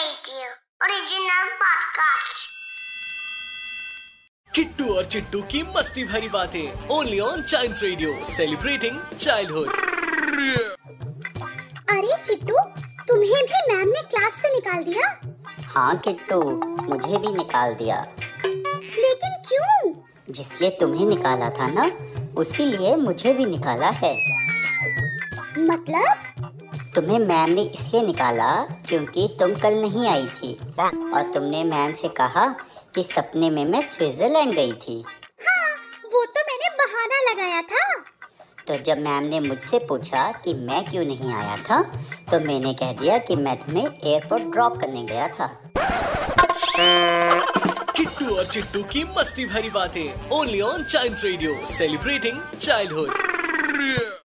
Original podcast. Kittu और चिट्टू की मस्ती भरी बातें only on Child Radio celebrating childhood अरे चिट्टू तुम्हें भी मैम ने क्लास से निकाल दिया? हाँ किट्टू मुझे भी निकाल दिया। लेकिन क्यों? जिसलिए तुम्हें निकाला था ना उसी लिए मुझे भी निकाला है। मतलब? तुम्हें मैम ने इसलिए निकाला क्योंकि तुम कल नहीं आई थी। और तुमने मैम से कहा कि सपने में मैं स्विट्जरलैंड गई थी। हाँ वो तो मैंने बहाना लगाया था। तो जब मैम ने मुझसे पूछा कि मैं क्यों नहीं आया था तो मैंने कह दिया कि मैं तुम्हें एयरपोर्ट ड्रॉप करने गया था। किट्टू और चिट्टू की मस्ती भरी बातें only on Child Radio celebrating childhood